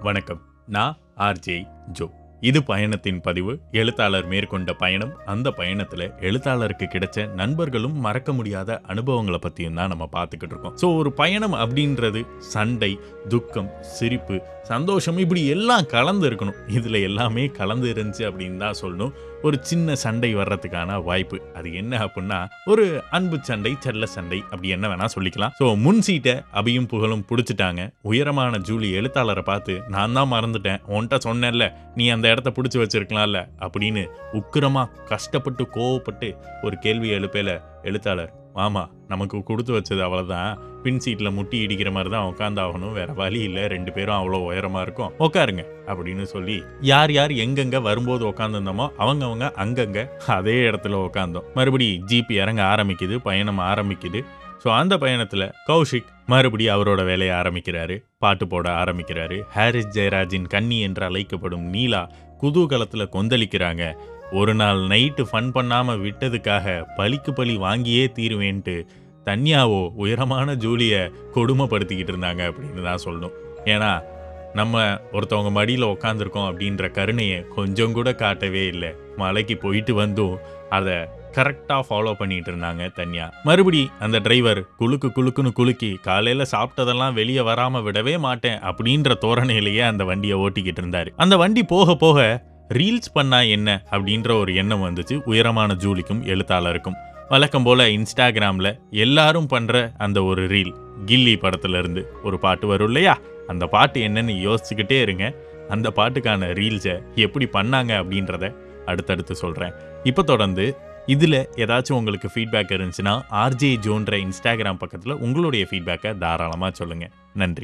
வணக்கம். நான் RJ Joe. இது பயணத்தின் பதிவு. எழுத்தாளர் மேற்கொண்ட பயணம். அந்த பயணத்துல எழுத்தாளருக்கு கிடைச்ச நண்பர்களும் மறக்க முடியாத அனுபவங்களை பத்தியும் தான் நம்ம பார்த்துக்கிட்டு இருக்கோம். ஸோ ஒரு பயணம் அப்படின்றது சண்டை துக்கம் சிரிப்பு சந்தோஷம் இப்படி எல்லாம் கலந்து இருக்கணும். இதுல எல்லாமே கலந்து இருந்துச்சு அப்படின்னு தான் சொல்லணும். ஒரு சின்ன சண்டை வர்றதுக்கான வாய்ப்பு. அது என்ன அப்படின்னா ஒரு அன்பு சண்டை செல்ல சண்டை அப்படி என்ன வேணா சொல்லிக்கலாம். ஸோ முன் சீட்டை அபியும் புகழும் பிடிச்சிட்டாங்க. உயரமான ஜூலி எழுத்தாளரை பார்த்து நான் தான் மறந்துட்டேன். உன்கிட்ட சொன்னேன்ல. நீ அந்த இடத்த பிடிச்சி வச்சிருக்கலாம்ல அப்படின்னு உக்கிரமா கஷ்டப்பட்டு கோவப்பட்டு ஒரு கேள்வி எழுப்பேல எழுத்தாளர் மாமா நமக்கு கொடுத்து வச்சது அவ்வளோதான் பின் சீட்டில் முட்டி இடிக்கிற மாதிரி தான் உட்காந்தாகணும் வேற வழி இல்லை. ரெண்டு பேரும் அவ்வளோ உயரமாக இருக்கும். உட்காருங்க அப்படின்னு சொல்லி யார் யார் எங்கெங்கே வரும்போது உட்காந்துருந்தோமோ அவங்கவுங்க அங்கங்கே அதே இடத்துல உட்காந்தோம் மறுபடி ஜீப் இறங்க ஆரம்பிக்குது பயணம் ஆரம்பிக்குது. ஸோ அந்த பயணத்தில் கௌஷிக் மறுபடியும் அவரோட வேலையை ஆரம்பிக்கிறாரு பாட்டு போட ஆரம்பிக்கிறாரு. ஹாரிஸ் ஜெயராஜின் கன்னி என்று அழைக்கப்படும் நீலா குதூகலத்தில் கொந்தளிக்கிறாங்க. ஒரு நாள் நைட்டு ஃபன் பண்ணாமல் விட்டதுக்காக பலிக்கு பலி வாங்கியே தீருவேன்ட்டு தன்யாவோ உயரமான ஜூலியை கொடுமைப்படுத்திக்கிட்டு இருந்தாங்க அப்படின்னு தான் சொல்லணும். ஏன்னா நம்ம ஒருத்தவங்க மடியில் உட்காந்துருக்கோம் அப்படின்ற கருணையை கொஞ்சம் கூட காட்டவே இல்லை. மலைக்கு போயிட்டு வந்தும் அதை கரெக்டாக ஃபாலோ பண்ணிட்டு இருந்தாங்க தன்யா. மறுபடி அந்த டிரைவர் குலுக்கு குலுக்குன்னு குலுக்கி காலையில் சாப்பிட்டதெல்லாம் வெளியே வராமல் விடவே மாட்டேன் அப்படின்ற தோரணையிலேயே அந்த வண்டியை ஓட்டிக்கிட்டு இருந்தார். அந்த வண்டி போக போக ரீல்ஸ் பண்ணா என்ன? அப்படின்ற ஒரு எண்ணம் வந்துச்சு உயரமான ஜூலிக்கும் எழுத்தாளருக்கும். வழக்கம் போல இன்ஸ்டாகிராமில் எல்லாரும் பண்ணுற அந்த ஒரு ரீல் கில்லி படத்துலேருந்து ஒரு பாட்டு வரும் இல்லையா? அந்த பாட்டு என்னன்னு யோசிச்சுக்கிட்டே இருங்க. அந்த பாட்டுக்கான ரீல்ஸை எப்படி பண்ணாங்க அப்படின்றத அடுத்தடுத்து சொல்கிறேன் இப்போ தொடர்ந்து இதில் ஏதாச்சும் உங்களுக்கு ஃபீட்பேக் இருந்துச்சுன்னா ஆர்ஜே ஜோன்ற இன்ஸ்டாகிராம் பக்கத்தில் உங்களுடைய ஃபீட்பேக்கை தாராளமாக சொல்லுங்கள் நன்றி.